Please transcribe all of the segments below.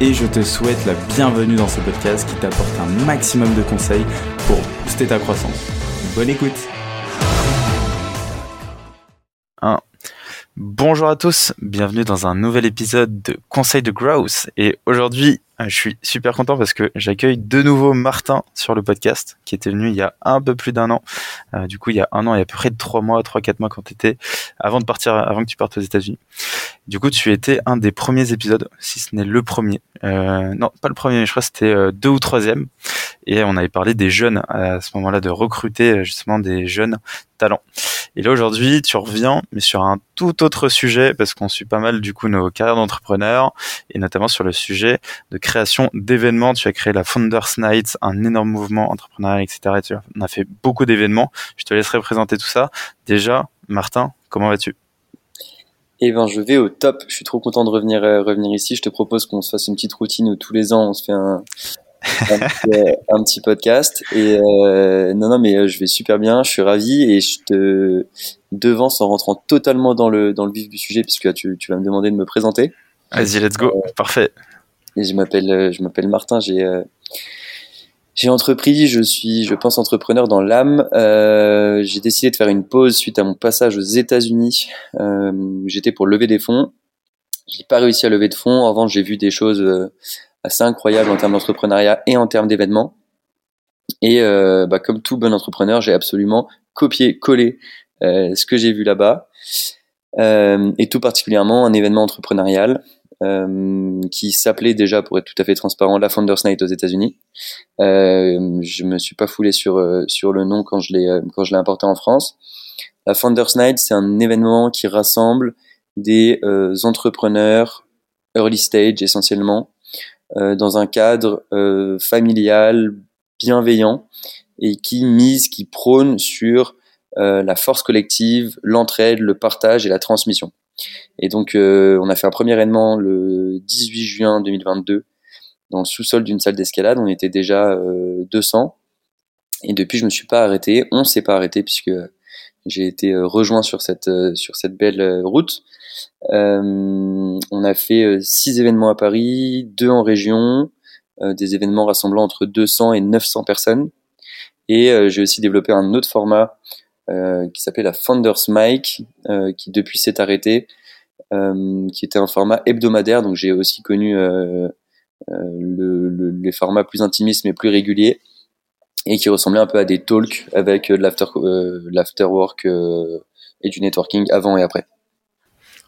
et je te souhaite la bienvenue dans ce podcast qui t'apporte un maximum de conseils pour booster ta croissance. Bonne écoute Bonjour à tous, bienvenue dans un nouvel épisode de Conseil de Growth et aujourd'hui euh, je suis super content parce que j'accueille de nouveau Martin sur le podcast, qui était venu il y a un peu plus d'un an. Euh, du coup, il y a un an et à peu près trois mois, trois quatre mois quand tu étais avant de partir, avant que tu partes aux États-Unis. Du coup, tu étais un des premiers épisodes, si ce n'est le premier. Euh, non, pas le premier, je crois que c'était euh, deux ou troisième. Et on avait parlé des jeunes à ce moment-là, de recruter justement des jeunes talents. Et là aujourd'hui, tu reviens, mais sur un tout autre sujet, parce qu'on suit pas mal du coup nos carrières d'entrepreneurs, et notamment sur le sujet de création d'événements. Tu as créé la Founders Night, un énorme mouvement entrepreneurial, etc. tu on a fait beaucoup d'événements. Je te laisserai présenter tout ça. Déjà, Martin, comment vas-tu? Eh ben, je vais au top. Je suis trop content de revenir euh, revenir ici. Je te propose qu'on se fasse une petite routine où tous les ans on se fait un un, petit, podcast. Et euh, non, non, mais euh, je vais super bien. Je suis ravi et je te devance en rentrant totalement dans le dans le vif du sujet puisque tu, tu vas me demander de me présenter. Vas-y, let's go. Parfait. Et je m'appelle je m'appelle Martin. J'ai j'ai entrepris, je suis, je pense, entrepreneur dans l'âme. Euh, j'ai décidé de faire une pause suite à mon passage aux États-Unis. Euh, J'étais pour lever des fonds. J'ai pas réussi à lever de fonds. En revanche, j'ai vu des choses euh, assez incroyables en termes d'entrepreneuriat et en termes d'événements. Et euh, bah, comme tout bon entrepreneur, j'ai absolument copié, collé euh, ce que j'ai vu là-bas. Euh, et tout particulièrement un événement entrepreneurial euh, qui s'appelait déjà, pour être tout à fait transparent, la Founders Night aux États-Unis. Euh, je me suis pas foulé sur euh, sur le nom quand je l'ai euh, quand je l'ai importé en France. La Founders Night, c'est un événement qui rassemble des entrepreneurs early stage essentiellement dans un cadre familial bienveillant et qui mise, qui prône sur la force collective, l'entraide, le partage et la transmission. Et donc, euh, on a fait un premier événement le 18 juin 2022 dans le sous-sol d'une salle d'escalade. On était déjà 200. Euh, et depuis, je me suis pas arrêté. On s'est pas arrêté puisque j'ai été euh, rejoint sur cette sur cette belle route. on a fait six événements à Paris, deux en région, des événements rassemblant entre 200 et 900 personnes. Et j'ai aussi développé un autre format euh, qui s'appelait la Founders Mike, euh, qui depuis s'est arrêté, euh, qui était un format hebdomadaire. Donc j'ai aussi connu le, le, les formats plus intimistes mais plus réguliers et qui ressemblait un peu à des talks avec de l'after, l'afterwork et du networking avant et après.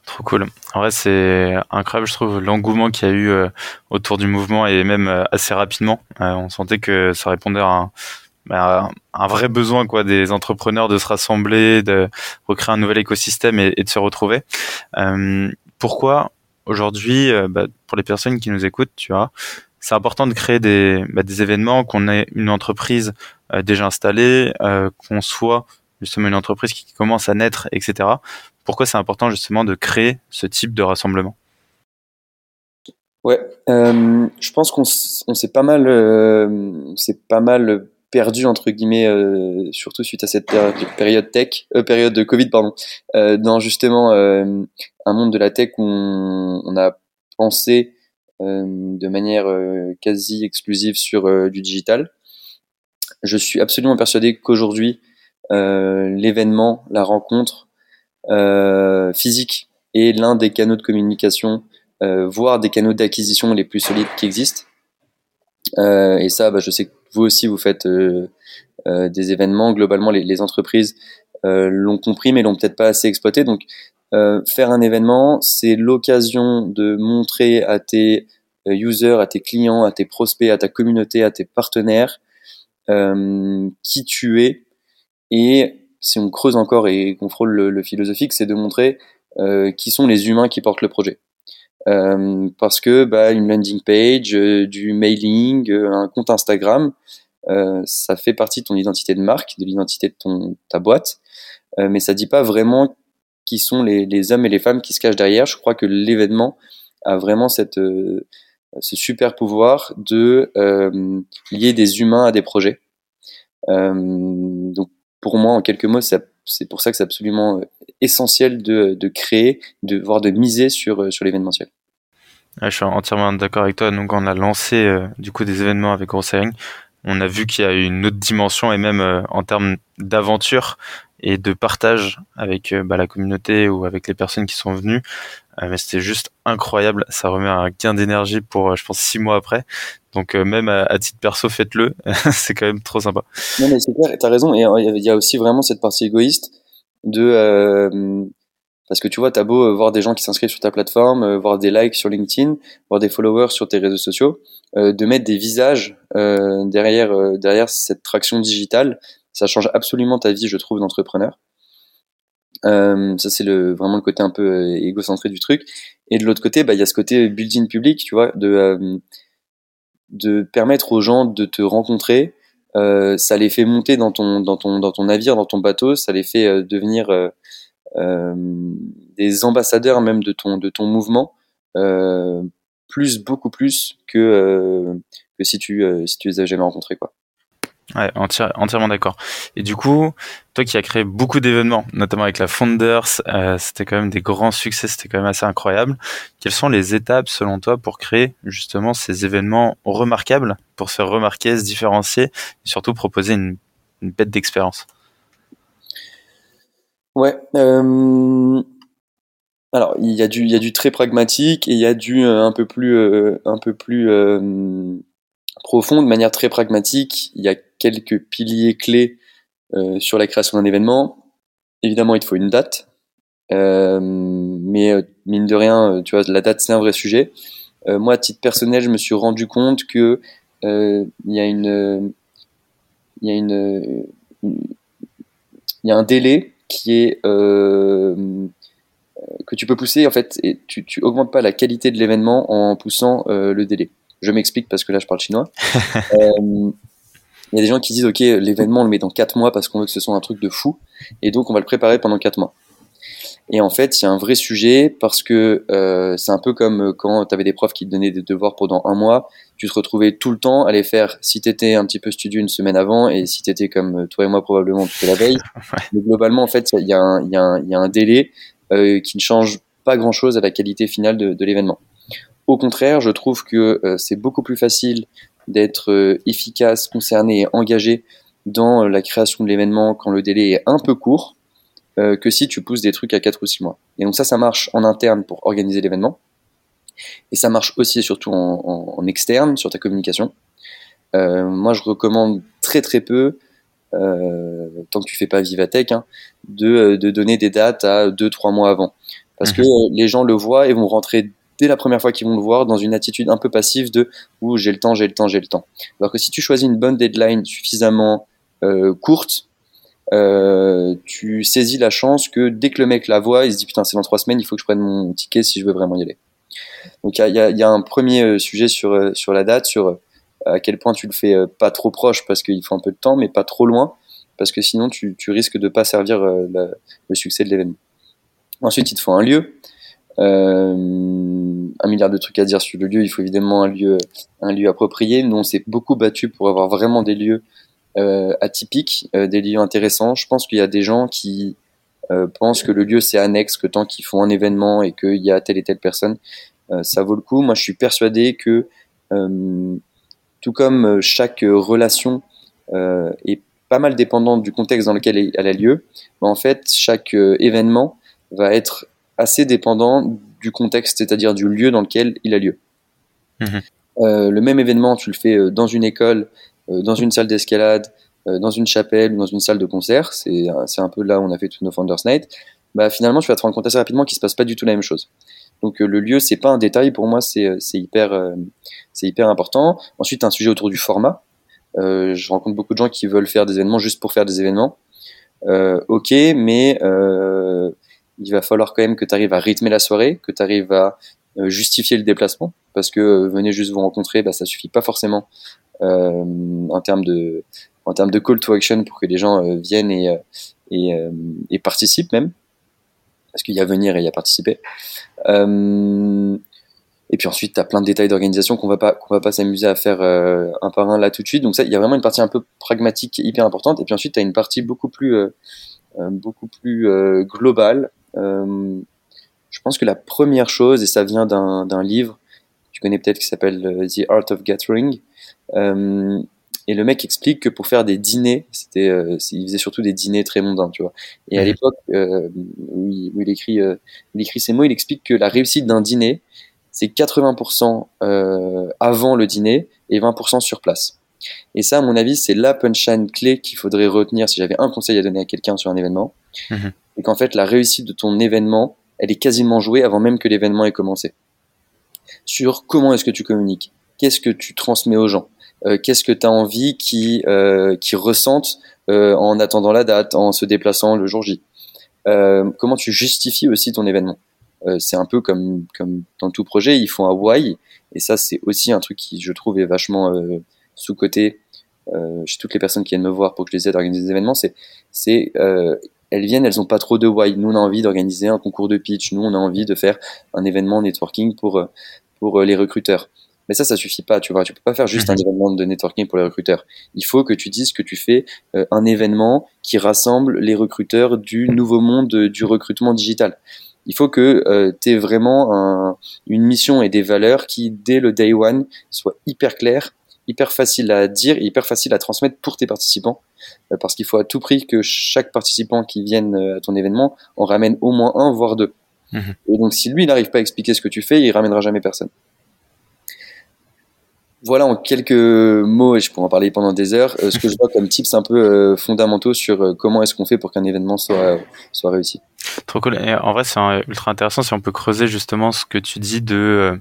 Trop cool. En vrai, c'est incroyable, je trouve, l'engouement qu'il y a eu autour du mouvement et même assez rapidement. on sentait que ça répondait à un, bah, un vrai besoin quoi des entrepreneurs de se rassembler, de recréer un nouvel écosystème et, de se retrouver. Euh, pourquoi aujourd'hui, euh, bah, pour les personnes qui nous écoutent, tu vois, c'est important de créer des, bah, des événements, qu'on ait une entreprise euh, déjà installée, euh, qu'on soit justement une entreprise qui commence à naître, etc. Pourquoi c'est important justement de créer ce type de rassemblement? Ouais, je pense qu'on s'est pas mal, c'est pas mal perdu entre guillemets, euh, surtout suite à cette période tech, euh, période de Covid pardon, euh, dans justement un monde de la tech où on, on a pensé de manière quasi exclusive sur du digital. Je suis absolument persuadé qu'aujourd'hui l'événement, la rencontre physique est l'un des canaux de communication, voire des canaux d'acquisition les plus solides qui existent. Et ça, bah, je sais que vous aussi vous faites euh, euh, des événements. Globalement, les, entreprises euh, l'ont compris, mais l'ont peut-être pas assez exploité. Donc, faire un événement, c'est l'occasion de montrer à tes users, à tes clients, à tes prospects, à ta communauté, à tes partenaires qui tu es. Et si on creuse encore et qu'on frôle le, le philosophique, c'est de montrer qui sont les humains qui portent le projet. Parce que bah, une landing page, du mailing, un compte Instagram, ça fait partie de ton identité de marque, de l'identité de ton ta boîte, mais ça dit pas vraiment qui sont les, les, hommes et les femmes qui se cachent derrière. Je crois que l'événement a vraiment cette ce super pouvoir de euh, lier des humains à des projets. Euh, donc pour moi, en quelques mots, c'est pour ça que c'est absolument euh, essentiel de, de, créer, de voire de miser sur, sur l'événementiel. je suis entièrement d'accord avec toi. Donc on a lancé du coup des événements avec Grossaring. On a vu qu'il y a une autre dimension et même en termes d'aventure et de partage avec bah, la communauté ou avec les personnes qui sont venues. Euh, mais c'était juste incroyable. Ça remet un gain d'énergie pour, euh, je pense, six mois après. Donc euh, même à, titre perso, faites-le. c'est quand même trop sympa. Non mais c'est clair, t'as raison. Et il y a aussi vraiment cette partie égoïste de parce que tu vois, t'as beau voir des gens qui s'inscrivent sur ta plateforme, voir des likes sur LinkedIn, voir des followers sur tes réseaux sociaux, de mettre des visages derrière derrière cette traction digitale, ça change absolument ta vie, je trouve, d'entrepreneur. Euh, ça c'est le vraiment le côté un peu euh, égocentré du truc. Et de l'autre côté, bah il y a ce côté building public, tu vois, de euh, de permettre aux gens de te rencontrer. Euh, ça les fait monter dans ton dans ton dans ton navire, dans ton bateau. Ça les fait euh, devenir des ambassadeurs même de ton de ton mouvement. plus beaucoup plus que que si tu si tu les as jamais rencontrés quoi. Ouais, entièrement d'accord. Et du coup, toi qui as créé beaucoup d'événements, notamment avec la Founders, euh, c'était quand même des grands succès, c'était quand même assez incroyable. Quelles sont les étapes selon toi pour créer justement ces événements remarquables, pour se faire remarquer, se différencier, et surtout proposer une, une bête d'expérience? Ouais. Euh... Alors, il y a du, il y a du très pragmatique et il y a du euh, un peu plus, euh, un peu plus euh, profond, de manière très pragmatique. Il y a quelques piliers clés euh, sur la création d'un événement. Évidemment, il te faut une date, euh, mais euh, mine de rien, tu vois, la date c'est un vrai sujet. moi, à titre personnel, je me suis rendu compte que il y a une, il y a une, il y a un délai qui est que tu peux pousser en fait, et tu, tu augmentes pas la qualité de l'événement en poussant le délai. Je m'explique parce que là je parle chinois. Il y a des gens qui disent, OK, l'événement, on le met dans 4 mois parce qu'on veut que ce soit un truc de fou. Et donc, on va le préparer pendant 4 mois. Et en fait, a un vrai sujet parce que euh, c'est un peu comme quand tu avais des profs qui te donnaient des devoirs pendant un mois. Tu te retrouvais tout le temps à les faire si tu étais un petit peu studieux une semaine avant et si tu étais comme toi et moi probablement toute la veille. Mais globalement, en fait, il y, a un, y, a y a un délai euh, qui ne change pas grand-chose à la qualité finale de, de l'événement. Au contraire, je trouve que euh, c'est beaucoup plus facile d'être euh, efficace, concerné et engagé dans euh, la création de l'événement quand le délai est un peu court euh, que si tu pousses des trucs à 4 ou 6 mois. Et donc ça, ça marche en interne pour organiser l'événement. Et ça marche aussi et surtout en, externe sur ta communication. moi, je recommande très très peu, tant que tu fais pas Vivatech, hein, de, de donner des dates à 2-3 mois avant. Parce que mhm. les gens le voient et vont rentrer dès la première fois qu'ils vont le voir dans une attitude un peu passive de où j'ai le temps, j'ai le temps, j'ai le temps. Alors que si tu choisis une bonne deadline suffisamment euh, courte, euh, tu saisis la chance que dès que le mec la voit, il se dit putain c'est dans trois semaines, il faut que je prenne mon ticket si je veux vraiment y aller. Donc il y a, un premier euh, sujet sur sur la date, sur à quel point tu le fais pas trop proche parce qu'il faut un peu de temps, mais pas trop loin parce que sinon tu, tu risques de pas servir le succès de l'événement. Ensuite il te faut un lieu. Euh, un milliard de trucs à dire sur le lieu. Il faut évidemment un lieu, un lieu approprié. Nous, on s'est beaucoup battu pour avoir vraiment des lieux euh, atypiques, euh, des lieux intéressants. Je pense qu'il y a des gens qui pensent que le lieu c'est annexe, que tant qu'ils font un événement et qu'il y a telle et telle personne, ça vaut le coup. Moi, je suis persuadé que tout comme chaque relation est pas mal dépendante du contexte dans lequel elle a lieu, en fait, chaque événement va être assez dépendant du contexte, c'est-à-dire du lieu dans lequel il a lieu. Mhm. Euh, le même événement, tu le fais euh, dans une école, euh, dans une salle d'escalade, dans une chapelle ou dans une salle de concert, c'est un peu là où on a fait tous nos Founders Night, bah, finalement tu vas te rendre compte assez rapidement qu'il se passe pas du tout la même chose. Donc le lieu, c'est pas un détail, pour moi c'est hyper, c'est hyper important. Ensuite, un sujet autour du format. je rencontre beaucoup de gens qui veulent faire des événements juste pour faire des événements. ok, mais il va falloir quand même que tu arrives à rythmer la soirée, que tu arrives à justifier le déplacement parce que venez juste vous rencontrer, bah, ça suffit pas forcément en termes de en termes de call to action pour que les gens viennent et, et, et participent même parce qu'il y a venir et il y a participer. Euh, et puis ensuite, tu as plein de détails d'organisation qu'on va pas qu'on va pas s'amuser à faire euh, un par un là tout de suite. Donc ça, il y a vraiment une partie un peu pragmatique hyper importante. Et puis ensuite, tu as une partie beaucoup plus euh, euh beaucoup plus euh, globale. Je pense que la première chose, et ça vient d'un livre, tu connais peut-être qui s'appelle The Art of Gathering. Et le mec explique que pour faire des dîners, c'était, euh, il faisait surtout des dîners très mondains, tu vois. Et à l'époque euh, où, il, où, il, écrit, euh, il écrit ces mots, il explique que la réussite d'un dîner, c'est 80% euh, avant le dîner et 20% sur place. Et ça, à mon avis, c'est la punchline clé qu'il faudrait retenir si j'avais un conseil à donner à quelqu'un sur un événement. Mhm. Et qu'en fait, la réussite de ton événement, elle est quasiment jouée avant même que l'événement ait commencé. Sur comment est-ce que tu communiques, qu'est-ce que tu transmets aux gens, euh, qu'est-ce que tu as envie qui euh, ressentent euh, en attendant la date, en se déplaçant le jour J? comment tu justifies aussi ton événement? c'est un peu comme comme dans tout projet, il faut un why et ça c'est aussi un truc qui je trouve est vachement sous côté chez toutes les personnes qui viennent me voir pour que je les aide à organiser des événements. C'est elles viennent, elles ont pas trop de why. Nous, on a envie d'organiser un concours de pitch. Nous, on a envie de faire un événement networking pour pour les recruteurs. Mais ça, ça suffit pas, tu vois. Tu peux pas faire juste un mhm. événement de networking pour les recruteurs. Il faut que tu dises que tu fais euh, un événement qui rassemble les recruteurs du nouveau monde du recrutement digital. Il faut que euh, tu aies vraiment un, une mission et des valeurs qui, dès le day one, soient hyper claires, hyper faciles à dire et hyper faciles à transmettre pour tes participants. Euh, parce qu'il faut à tout prix que chaque participant qui vienne à ton événement en ramène au moins un, voire deux. Mhm. Et donc, si lui, il n'arrive pas à expliquer ce que tu fais, il ramènera jamais personne. Voilà en quelques mots, et je pourrais en parler pendant des heures, euh, ce que je vois comme tips un peu euh, fondamentaux sur euh, comment est-ce qu'on fait pour qu'un événement soit, soit réussi. Trop cool. Et en vrai, c'est ultra intéressant si on peut creuser justement ce que tu dis de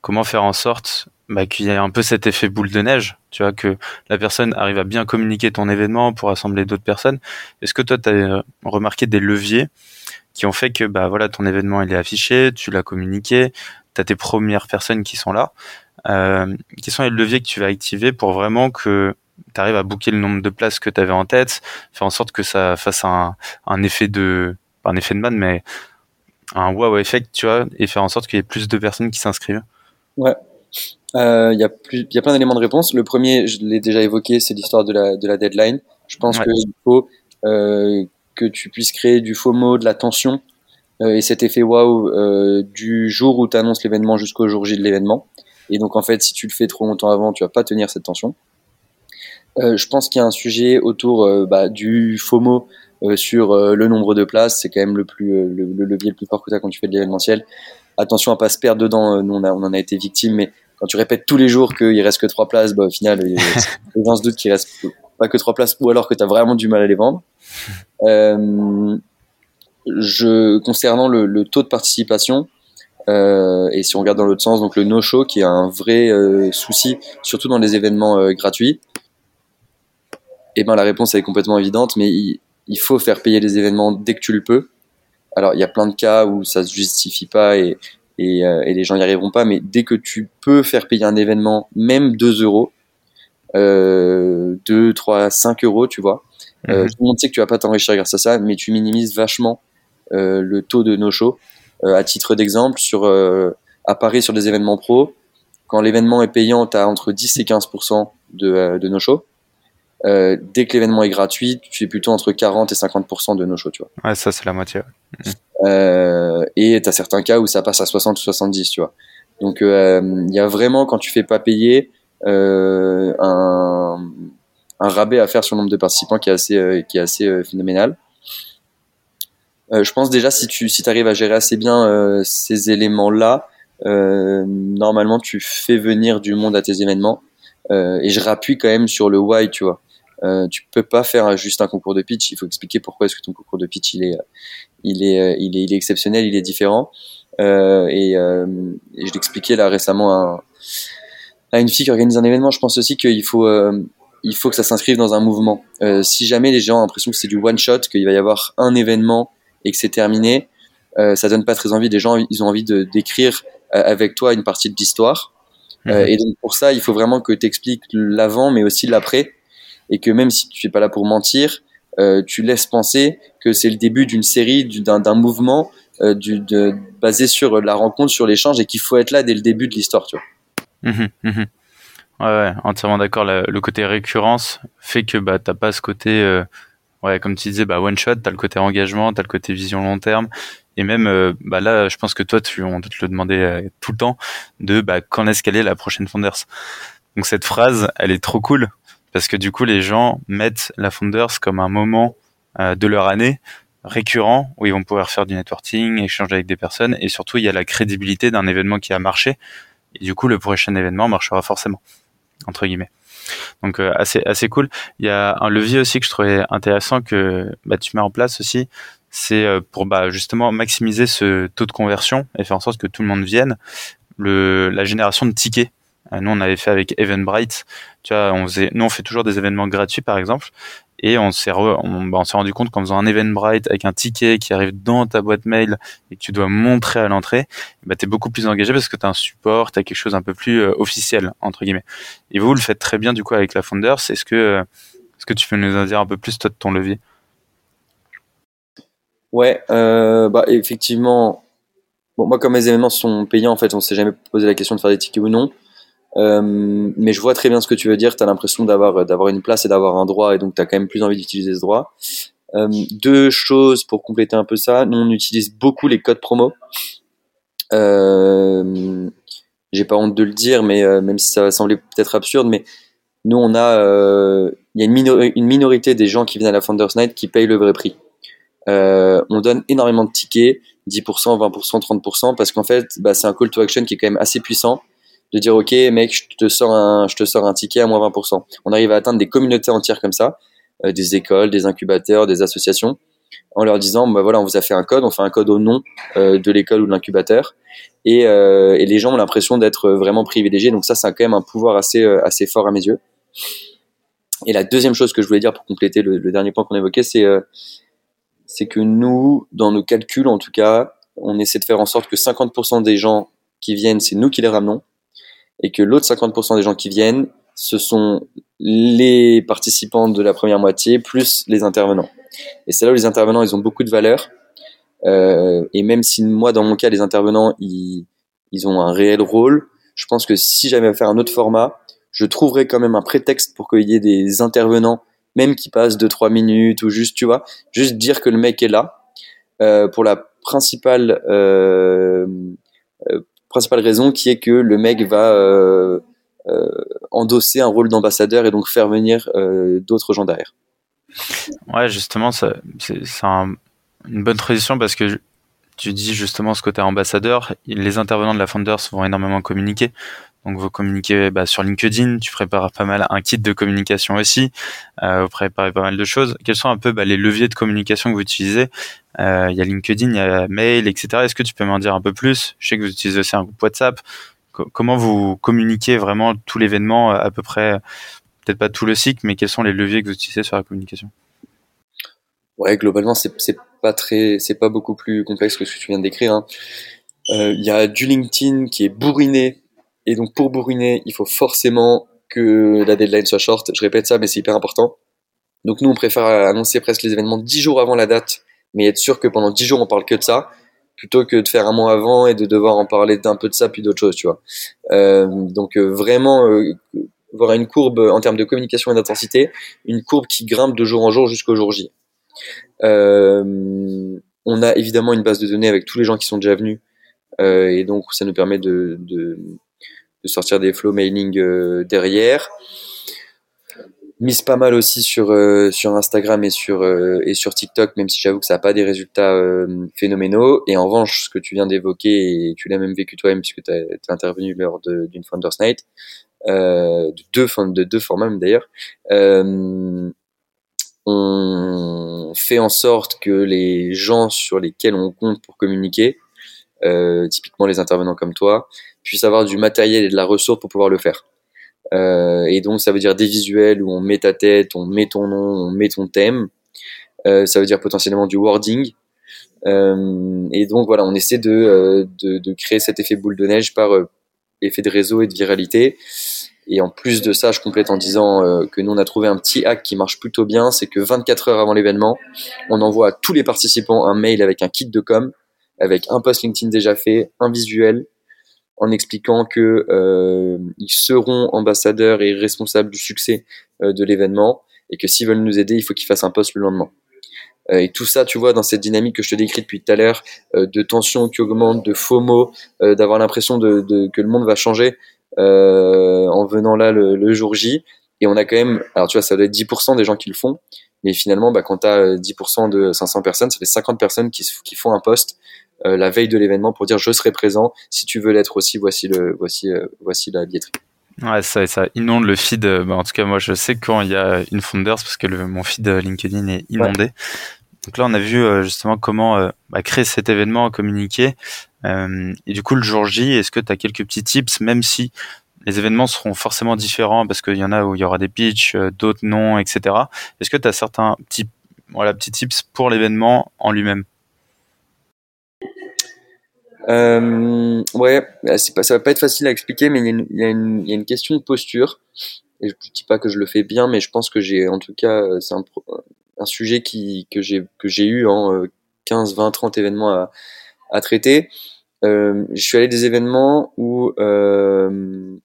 comment faire en sorte bah, qu'il y ait un peu cet effet boule de neige, tu vois, que la personne arrive à bien communiquer ton événement pour rassembler d'autres personnes. Est-ce que toi, tu as remarqué des leviers qui ont fait que bah voilà ton événement il est affiché, tu l'as communiqué, tu as tes premières personnes qui sont là. Euh, quels sont les leviers que tu vas activer pour vraiment que tu arrives à booker le nombre de places que tu avais en tête, faire en sorte que ça fasse un, un effet de, pas un effet de man, mais un wow effect, tu vois, et faire en sorte qu'il y ait plus de personnes qui s'inscrivent? Ouais. Euh, il y, a plus, y a plein d'éléments de réponse. Le premier, je l'ai déjà évoqué, c'est l'histoire de la, de la deadline. Je pense qu'il faut euh, que tu puisses créer du FOMO, de la tension, euh, et cet effet wow euh, du jour où tu annonces l'événement jusqu'au jour J de l'événement. Et donc, en fait, si tu le fais trop longtemps avant, tu vas pas tenir cette tension. Euh, je pense qu'il y a un sujet autour euh, bah, du FOMO euh, sur euh, le nombre de places. C'est quand même le, plus, euh, le, le, levier le plus fort que tu as quand tu fais de l'événementiel. Attention à pas se perdre dedans. Nous, on, a, on en a été victime, mais quand tu répètes tous les jours qu'il reste que trois places, bah, au final, les gens se doutent qu'il reste pas que trois places ou alors que tu as vraiment du mal à les vendre. je, concernant le, le, taux de participation, euh, et si on regarde dans l'autre sens, donc le no-show qui est un vrai euh, souci, surtout dans les événements euh, gratuits, et eh ben la réponse est complètement évidente, mais il, il, faut faire payer les événements dès que tu le peux. Alors il y a plein de cas où ça se justifie pas et, et, et les gens y arriveront pas, mais dès que tu peux faire payer un événement, même 2 euros, euh, 2, 3, 5 euros, tu vois, euh, mhm. tout le monde sait que tu vas pas t'enrichir grâce à ça, mais tu minimises vachement le taux de no-show. Euh, à titre d'exemple, sur euh, à Paris sur des événements pro, quand l'événement est payant, tu as entre 10 et 15% de, euh, de no-show. Euh, dès que l'événement est gratuit, tu es plutôt entre 40 et 50% de no-show, tu vois. Ouais, ça c'est la moitié. Euh, et tu as certains cas où ça passe à 60 ou 70, tu vois. Donc il y a vraiment, quand tu fais pas payer, un, un rabais à faire sur le nombre de participants qui est assez, qui est assez phénoménal. Euh, je pense déjà si tu si arrives à gérer assez bien euh, ces éléments-là, euh, normalement tu fais venir du monde à tes événements. et je rappuie quand même sur le why, tu vois. Euh, tu peux pas faire juste un concours de pitch. Il faut expliquer pourquoi est-ce que ton concours de pitch il est, il est, il est, il est exceptionnel, il est différent. Euh, et, euh, et, je l'expliquais là récemment à, à, une fille qui organise un événement. Je pense aussi qu'il faut, il faut que ça s'inscrive dans un mouvement. si jamais les gens ont l'impression que c'est du one shot, qu'il va y avoir un événement et que c'est terminé, euh, ça donne pas très envie. Les gens, ils ont envie de d'écrire avec toi une partie de l'histoire. Mhm. et donc pour ça, il faut vraiment que tu expliques l'avant, mais aussi l'après, et que même si tu es pas là pour mentir, tu laisses penser que c'est le début d'une série, d'un mouvement de, basé sur la rencontre, sur l'échange, et qu'il faut être là dès le début de l'histoire, tu vois. Mhm, mhm. Ouais, entièrement d'accord. Le, côté récurrence fait que bah t'as pas ce côté, ouais, comme tu disais, bah one shot. T'as le côté engagement, t'as le côté vision long terme, et même euh, bah là je pense que toi tu on te le demandait euh, tout le temps de bah quand est-ce qu'elle est la prochaine Founders? Donc cette phrase elle est trop cool parce que du coup les gens mettent la Founders comme un moment euh, de leur année récurrent où ils vont pouvoir faire du networking échanger avec des personnes et surtout il y a la crédibilité d'un événement qui a marché et du coup le prochain événement marchera forcément entre guillemets donc assez assez cool il y a un levier aussi que je trouvais intéressant que bah, tu mets en place aussi c'est euh, pour bah, justement maximiser ce taux de conversion et faire en sorte que tout le monde vienne. Le, la génération de tickets. Euh, nous, on avait fait avec Eventbrite. Tu vois, on faisait, nous, on fait toujours des événements gratuits, par exemple. Et on s'est, on, bah, on s'est rendu compte qu'en faisant un Eventbrite avec un ticket qui arrive dans ta boîte mail et que tu dois montrer à l'entrée, bah, tu es beaucoup plus engagé parce que tu as un support, tu as quelque chose un peu plus euh, officiel, entre guillemets. Et vous, vous le faites très bien, du coup, avec la Founders. Est-ce que, est-ce que tu peux nous en dire un peu plus, toi, de ton levier? Ouais, euh, bah effectivement. Bon, moi, comme mes événements sont payants, en fait, on s'est jamais posé la question de faire des tickets ou non. Euh, mais je vois très bien ce que tu veux dire. Tu as l'impression d'avoir d'avoir une place et d'avoir un droit, et donc tu as quand même plus envie d'utiliser ce droit. Euh, deux choses pour compléter un peu ça. Nous, on utilise beaucoup les codes promo. Euh, J'ai pas honte de le dire, mais euh, même si ça va sembler peut-être absurde, mais nous, on a, euh, il y a une, minorité des gens qui viennent à la Founders Night qui payent le vrai prix. Euh, on donne énormément de tickets, 10%, 20%, 30%, parce qu'en fait, bah, c'est un call to action qui est quand même assez puissant de dire ok mec je te sors un je te sors un ticket à moins 20%. On arrive à atteindre des communautés entières comme ça, euh, des écoles, des incubateurs, des associations, en leur disant bah voilà on vous a fait un code, on fait un code au nom euh, de l'école ou de l'incubateur et, euh, et les gens ont l'impression d'être vraiment privilégiés donc ça c'est quand même un pouvoir assez assez fort à mes yeux. Et la deuxième chose que je voulais dire pour compléter le, le dernier point qu'on évoquait c'est c'est que nous, dans nos calculs en tout cas, on essaie de faire en sorte que 50% des gens qui viennent, c'est nous qui les ramenons, et que l'autre 50% des gens qui viennent, ce sont les participants de la première moitié plus les intervenants. Et c'est là où les intervenants, ils ont beaucoup de valeur. Euh, et même si moi, dans mon cas, les intervenants, ils, ils ont un réel rôle, je pense que si j'avais faire un autre format, je trouverais quand même un prétexte pour qu'il y ait des intervenants même qui passe 2-3 minutes ou juste, tu vois, juste dire que le mec est là euh, pour la principale, euh, principale raison qui est que le mec va euh, euh, endosser un rôle d'ambassadeur et donc faire venir euh, d'autres gens derrière. Ouais, justement, c'est un, une bonne transition parce que tu dis justement ce côté ambassadeur, les intervenants de la Founders vont énormément communiquer. Donc vous communiquez bah, sur LinkedIn, tu prépares pas mal un kit de communication aussi, euh, vous préparez pas mal de choses. Quels sont un peu bah, les leviers de communication que vous utilisez? Euh, Il y a LinkedIn, il y a mail, etc. Est-ce que tu peux m'en dire un peu plus? Je sais que vous utilisez aussi un groupe WhatsApp. comment vous communiquez vraiment tout l'événement à peu près Peut-être pas tout le cycle, mais quels sont les leviers que vous utilisez sur la communication? Ouais, globalement, c'est pas très, c'est pas beaucoup plus complexe que ce que tu viens de décrire. Hein. Euh, il y a du LinkedIn qui est bourriné et donc pour bourriner, il faut forcément que la deadline soit short. Je répète ça, mais c'est hyper important. Donc nous, on préfère annoncer presque les événements dix jours avant la date, mais être sûr que pendant dix jours, on parle que de ça, plutôt que de faire un mois avant et de devoir en parler d'un peu de ça puis d'autres choses, tu vois. Euh, donc euh, vraiment, euh, voir une courbe en termes de communication et d'intensité, une courbe qui grimpe de jour en jour jusqu'au jour J. Euh, on a évidemment une base de données avec tous les gens qui sont déjà venus, et donc ça nous permet de de sortir des flow mailing euh, derrière. Mise pas mal aussi sur euh, sur Instagram et sur euh, et sur TikTok, même si j'avoue que ça n'a pas des résultats phénoménaux. Et en revanche, ce que tu viens d'évoquer et tu l'as même vécu toi-même puisque tu as, intervenu lors d'une Founders Night, de deux de deux formats d'ailleurs. on fait en sorte que les gens sur lesquels on compte pour communiquer, typiquement les intervenants comme toi, puisse avoir du matériel et de la ressource pour pouvoir le faire. Euh, et donc ça veut dire des visuels où on met ta tête, on met ton nom, on met ton thème. Euh, ça veut dire potentiellement du wording. et donc voilà, on essaie de, de, de, créer cet effet boule de neige par effet de réseau et de viralité. Et en plus de ça, je complète en disant euh, que nous, on a trouvé un petit hack qui marche plutôt bien. C'est que 24 heures avant l'événement, on envoie à tous les participants un mail avec un kit de com, avec un post LinkedIn déjà fait, un visuel, en expliquant que euh, ils seront ambassadeurs et responsables du succès euh, de l'événement et que s'ils veulent nous aider, il faut qu'ils fassent un post le lendemain. Euh, et tout ça, tu vois, dans cette dynamique que je te décris depuis tout à l'heure, euh, de tension qui augmente, de FOMO, d'avoir l'impression de, de, que le monde va changer, euh, en venant là le, jour J. Et on a quand même, alors tu vois, ça doit être 10% des gens qui le font, mais finalement, bah, quand tu as 10% de 500 personnes, ça fait 50 personnes qui, qui font un post euh, la veille de l'événement pour dire je serai présent. Si tu veux l'être aussi, voici le, voici, euh, voici la billetterie. Ouais, ça, ça inonde le feed. Bah, en tout cas, moi, je sais quand il y a une Founders parce que le, mon feed LinkedIn est inondé. Donc là, on a vu justement comment bah, créer cet événement, communiquer. Euh, et du coup, le jour J, est-ce que tu as quelques petits tips, même si les événements seront forcément différents parce qu'il y en a où il y aura des pitchs, euh, d'autres non, etc. Est-ce que tu as certains petits, voilà, petits tips pour l'événement en lui-même? Euh, ouais, bah, c'est pas, ça va pas être facile à expliquer, mais il y, a une, y y a une question de posture. Et je dis pas que je le fais bien, mais je pense que j'ai, en tout cas, c'est un, un sujet qui, que j'ai, que j'ai eu en 15, 20, 30 événements à, à traiter. Euh, je suis allé des événements où euh,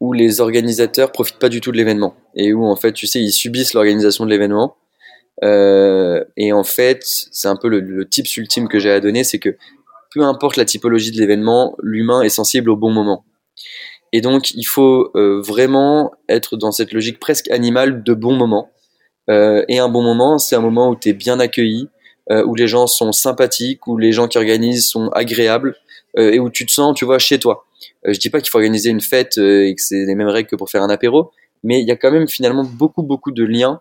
où les organisateurs profitent pas du tout de l'événement et où en fait tu sais ils subissent l'organisation de l'événement euh, et en fait c'est un peu le, le tips ultime que j'ai à donner c'est que peu importe la typologie de l'événement l'humain est sensible au bon moment et donc il faut euh, vraiment être dans cette logique presque animale de bon moment euh, et un bon moment c'est un moment où tu es bien accueilli euh, où les gens sont sympathiques, où les gens qui organisent sont agréables euh, et où tu te sens, tu vois, chez toi. Euh, je dis pas qu'il faut organiser une fête et que c'est les mêmes règles que pour faire un apéro, mais il y a quand même finalement beaucoup beaucoup de liens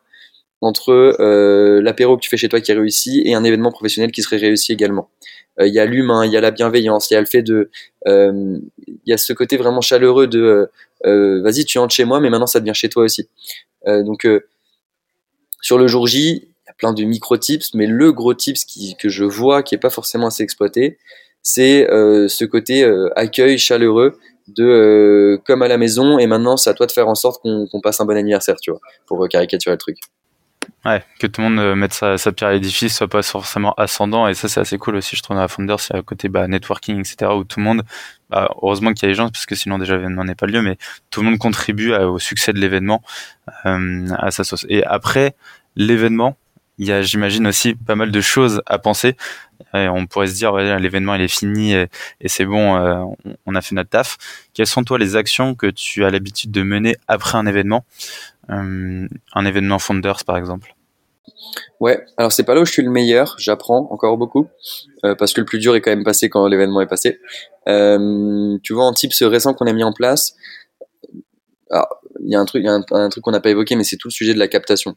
entre euh, l'apéro que tu fais chez toi qui est réussi et un événement professionnel qui serait réussi également. Il y a l'humain, il y a la bienveillance, il y a le fait de, il y a ce côté vraiment chaleureux de, vas-y tu entres chez moi, mais maintenant ça devient chez toi aussi. donc sur le jour J, plein de micro tips, mais le gros tips qui, que je vois qui est pas forcément assez exploité, c'est euh, ce côté euh, accueil chaleureux de euh, comme à la maison et maintenant c'est à toi de faire en sorte qu'on passe un bon anniversaire, tu vois, pour caricaturer le truc. Ouais, que tout le monde mette sa, sa pierre à l'édifice, soit pas forcément ascendant, et ça c'est assez cool aussi, je trouve, à Founder, c'est à côté bah, networking, etc., où tout le monde, bah, heureusement qu'il y a les gens, parce que sinon déjà l'événement n'est pas lieu, mais tout le monde contribue au succès de l'événement, à sa sauce. Et après l'événement, il y a, j'imagine aussi pas mal de choses à penser. Et on pourrait se dire, ouais, l'événement il est fini et, c'est bon, euh, on, a fait notre taf. Quelles sont toi les actions que tu as l'habitude de mener après un événement, euh, un événement Founders par exemple Ouais, alors c'est pas là où je suis le meilleur, j'apprends encore beaucoup, euh, parce que le plus dur est quand même passé quand l'événement est passé. tu vois, en tips récent qu'on a mis en place, il y a un truc, y a un truc qu'on n'a pas évoqué, mais c'est tout le sujet de la captation.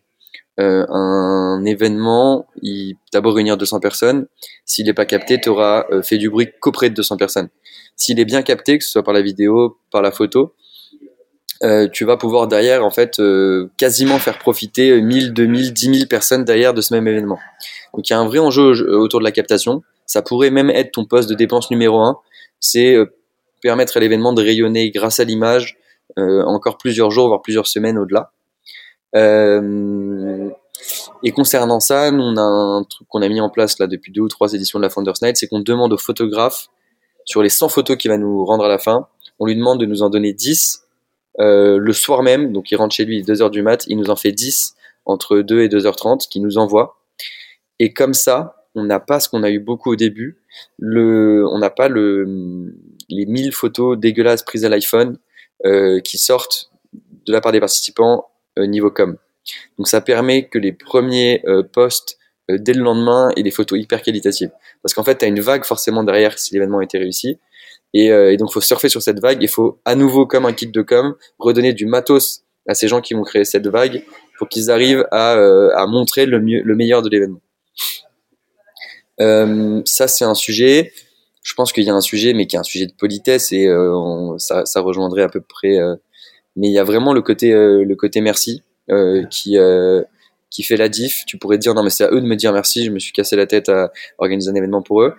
Euh, un événement, il d'abord réunir 200 personnes. S'il n'est pas capté, tu auras euh, fait du bruit qu'auprès de 200 personnes. S'il est bien capté, que ce soit par la vidéo, par la photo, euh, tu vas pouvoir derrière en fait euh, quasiment faire profiter 1000, 2000, 10 000 personnes derrière de ce même événement. Donc il y a un vrai enjeu autour de la captation. Ça pourrait même être ton poste de dépense numéro un. C'est permettre à l'événement de rayonner grâce à l'image encore plusieurs jours, voire plusieurs semaines au-delà. Euh, et concernant ça, nous, on a un truc qu'on a mis en place là depuis deux ou trois éditions de la Founders Night, c'est qu'on demande au photographe, sur les 100 photos qu'il va nous rendre à la fin, on lui demande de nous en donner 10 euh, le soir même, donc il rentre chez lui 2h du mat, il nous en fait 10 entre 2 et 2h30 qu'il nous envoie. Et comme ça, on n'a pas ce qu'on a eu beaucoup au début, le, on n'a pas le, les 1000 photos dégueulasses prises à l'iPhone euh, qui sortent de la part des participants euh, niveau com. Donc ça permet que les premiers euh, posts euh, dès le lendemain aient des photos hyper qualitatives. Parce qu'en fait, tu as une vague forcément derrière si l'événement a été réussi. Et, et donc, faut surfer sur cette vague. Il faut à nouveau, comme un kit de com, redonner du matos à ces gens qui vont créer cette vague pour qu'ils arrivent à, à, montrer le, mieux, le meilleur de l'événement. Euh, ça, c'est un sujet. Je pense qu'il y a un sujet, mais qui est un sujet de politesse et ça, ça, rejoindrait à peu près mais il y a vraiment le côté euh, le côté merci euh, qui euh, qui fait la diff. Tu pourrais dire non mais c'est à eux de me dire merci, je me suis cassé la tête à organiser un événement pour eux.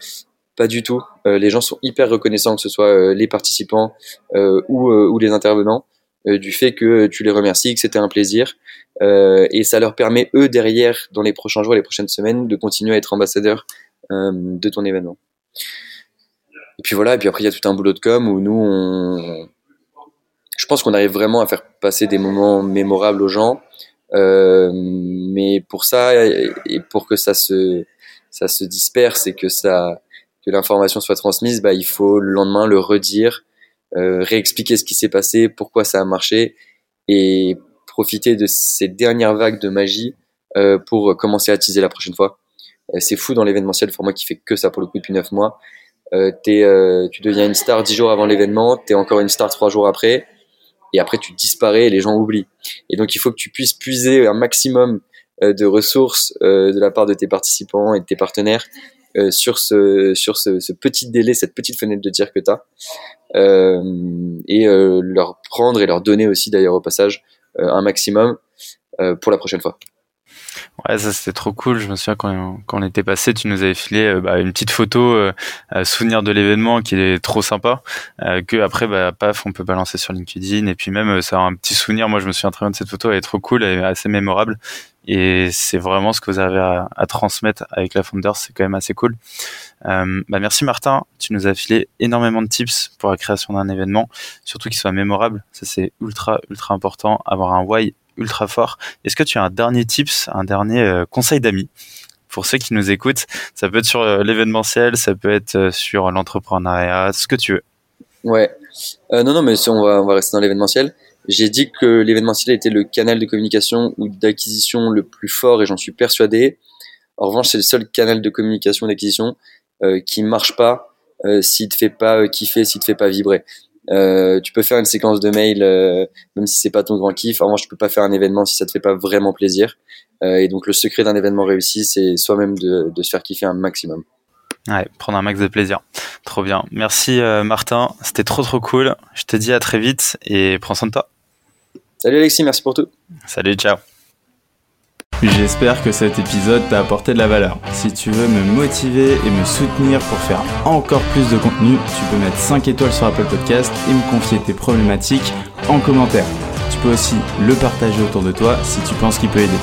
Pas du tout. les gens sont hyper reconnaissants que ce soit les participants ou, ou les intervenants du fait que tu les remercies, que c'était un plaisir. et ça leur permet, eux, derrière, dans les prochains jours, les prochaines semaines, de continuer à être ambassadeurs de ton événement. Et puis voilà, et puis après, il y a tout un boulot de com où nous, je pense qu'on arrive vraiment à faire passer des moments mémorables aux gens. Euh, mais pour ça, et pour que ça se disperse et que ça, l'information soit transmise, bah, il faut le lendemain le redire, euh, réexpliquer ce qui s'est passé, pourquoi ça a marché et profiter de ces dernières vagues de magie euh, pour commencer à teaser la prochaine fois. Euh, c'est fou dans l'événementiel pour moi qui fait que ça pour le coup depuis neuf mois tu deviens une star dix jours avant l'événement, tu es encore une star trois jours après, et après tu disparais et les gens oublient. Et donc il faut que tu puisses puiser un maximum de ressources de la part de tes participants et de tes partenaires euh, sur ce sur ce, ce, petit délai, cette petite fenêtre de tir que tu as, et leur prendre et leur donner aussi d'ailleurs au passage un maximum pour la prochaine fois. Ouais, ça c'était trop cool. Je me souviens quand, quand on était passé, tu nous avais filé euh, bah, une petite photo euh, souvenir de l'événement qui est trop sympa. Euh, que après, bah, paf, on peut balancer sur LinkedIn et puis même ça a un petit souvenir. Moi, je me souviens très bien de cette photo. Elle est trop cool, elle est assez mémorable. Et c'est vraiment ce que vous avez à, transmettre avec la Founders. C'est quand même assez cool. Euh, bah merci Martin, tu nous as filé énormément de tips pour la création d'un événement, surtout qu'il soit mémorable. Ça c'est ultra ultra important. Avoir un why ultra fort. Est-ce que tu as un dernier tips, un dernier euh, conseil d'amis? Pour ceux qui nous écoutent Ça peut être sur euh, l'événementiel, ça peut être euh, sur l'entrepreneuriat, ce que tu veux. Ouais. non, non, mais si on va, on va rester dans l'événementiel. J'ai dit que l'événementiel était le canal de communication ou d'acquisition le plus fort et j'en suis persuadé. En revanche, c'est le seul canal de communication d'acquisition euh, qui marche pas euh, s'il te fait pas kiffer, s'il te fait pas vibrer. Euh, tu peux faire une séquence de mails, euh, même si c'est pas ton grand kiff. En revanche, tu peux pas faire un événement si ça te fait pas vraiment plaisir. Euh, et donc, le secret d'un événement réussi, c'est soi-même de, de, se faire kiffer un maximum. Ouais, prendre un max de plaisir. Trop bien. Merci Martin, c'était trop trop cool. Je te dis à très vite et prends soin de toi. Salut Alexis, merci pour tout. Salut, ciao. J'espère que cet épisode t'a apporté de la valeur. Si tu veux me motiver et me soutenir pour faire encore plus de contenu, tu peux mettre 5 étoiles sur Apple Podcast et me confier tes problématiques en commentaire. Tu peux aussi le partager autour de toi si tu penses qu'il peut aider.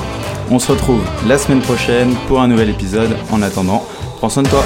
On se retrouve la semaine prochaine pour un nouvel épisode. En attendant, prends soin de toi.